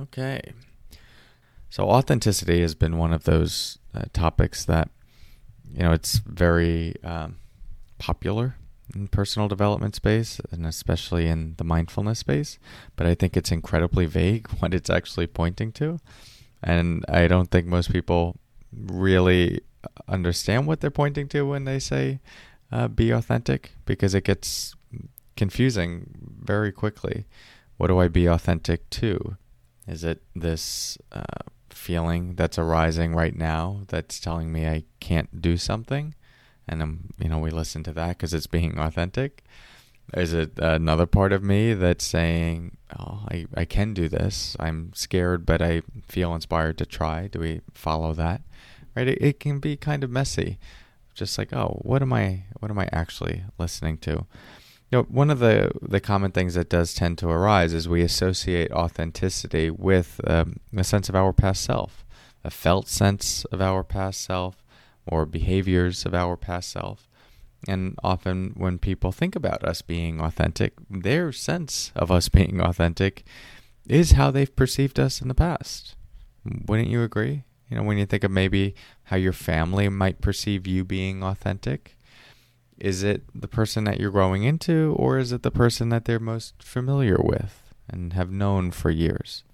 Okay. So authenticity has been one of those uh, topics that, you know, it's very um, popular in personal development space and especially in the mindfulness space. But I think it's incredibly vague what it's actually pointing to. And I don't think most people really understand what they're pointing to when they say uh, be authentic because it gets confusing very quickly. What do I be authentic to? Is it this uh, feeling that's arising right now that's telling me I can't do something? And I'm, you know, we listen to that because it's being authentic. Is it another part of me that's saying, "Oh, I, I can do this. I'm scared, but I feel inspired to try." Do we follow that? Right? It, it can be kind of messy. Just like, oh, what am I? What am I actually listening to? You know, one of the, the common things that does tend to arise is we associate authenticity with um, a sense of our past self, a felt sense of our past self, or behaviors of our past self. And often, when people think about us being authentic, their sense of us being authentic is how they've perceived us in the past. Wouldn't you agree? You know, when you think of maybe how your family might perceive you being authentic, is it the person that you're growing into, or is it the person that they're most familiar with and have known for years?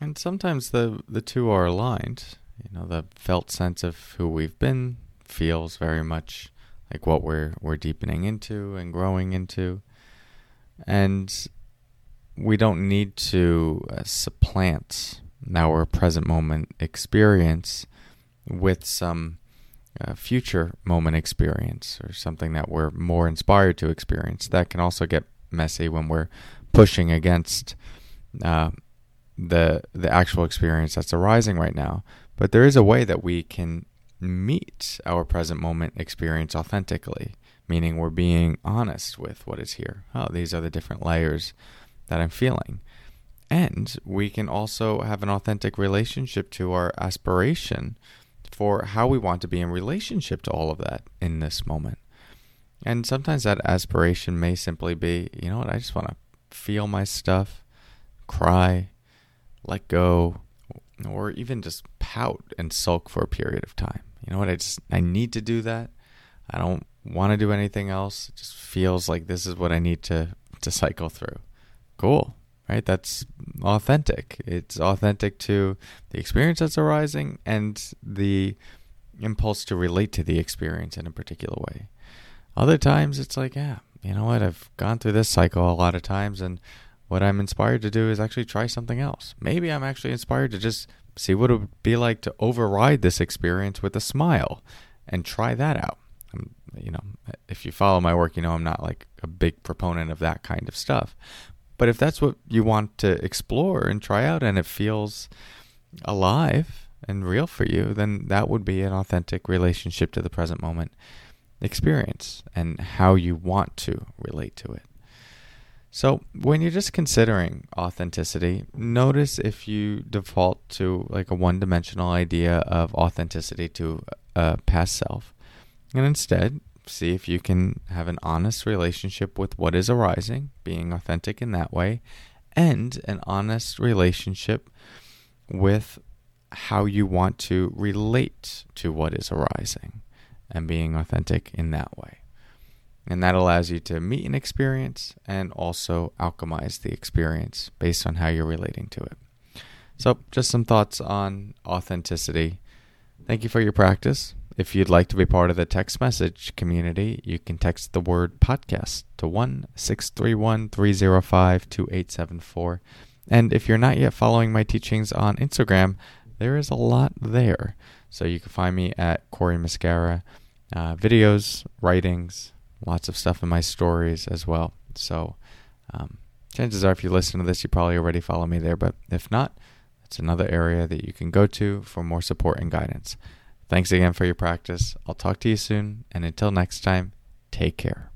And sometimes the, the two are aligned. You know, the felt sense of who we've been feels very much like what we're we're deepening into and growing into. And we don't need to uh, supplant now our present moment experience with some future moment experience or something that we're more inspired to experience. That can also get messy when we're pushing against uh, the the actual experience that's arising right now. But there is a way that we can meet our present moment experience authentically, meaning we're being honest with what is here. Oh, these are the different layers that I'm feeling. And we can also have an authentic relationship to our aspiration for how we want to be in relationship to all of that in this moment. And sometimes that aspiration may simply be, you know what, I just want to feel my stuff, cry, let go, or even just pout and sulk for a period of time. You know what, I just I need to do that. I don't want to do anything else. It just feels like this is what I need to to cycle through. Cool right? That's authentic. It's authentic to the experience that's arising and the impulse to relate to the experience in a particular way. Other times it's like, yeah, you know what? I've gone through this cycle a lot of times and what I'm inspired to do is actually try something else. Maybe I'm actually inspired to just see what it would be like to override this experience with a smile and try that out. I'm, you know, if you follow my work, you know I'm not like a big proponent of that kind of stuff. But if that's what you want to explore and try out and it feels alive and real for you, then that would be an authentic relationship to the present moment experience and how you want to relate to it. So, when you're just considering authenticity, notice if you default to like a one dimensional idea of authenticity to a past self, and instead see if you can have an honest relationship with what is arising, being authentic in that way, and an honest relationship with how you want to relate to what is arising and being authentic in that way. And that allows you to meet an experience and also alchemize the experience based on how you're relating to it. So, just some thoughts on authenticity. Thank you for your practice. If you'd like to be part of the text message community, you can text the word podcast to 1 631 305 2874. And if you're not yet following my teachings on Instagram, there is a lot there. So you can find me at Cory Muscara, uh, videos, writings, lots of stuff in my stories as well. So, um, chances are, if you listen to this, you probably already follow me there. But if not, it's another area that you can go to for more support and guidance. Thanks again for your practice. I'll talk to you soon. And until next time, take care.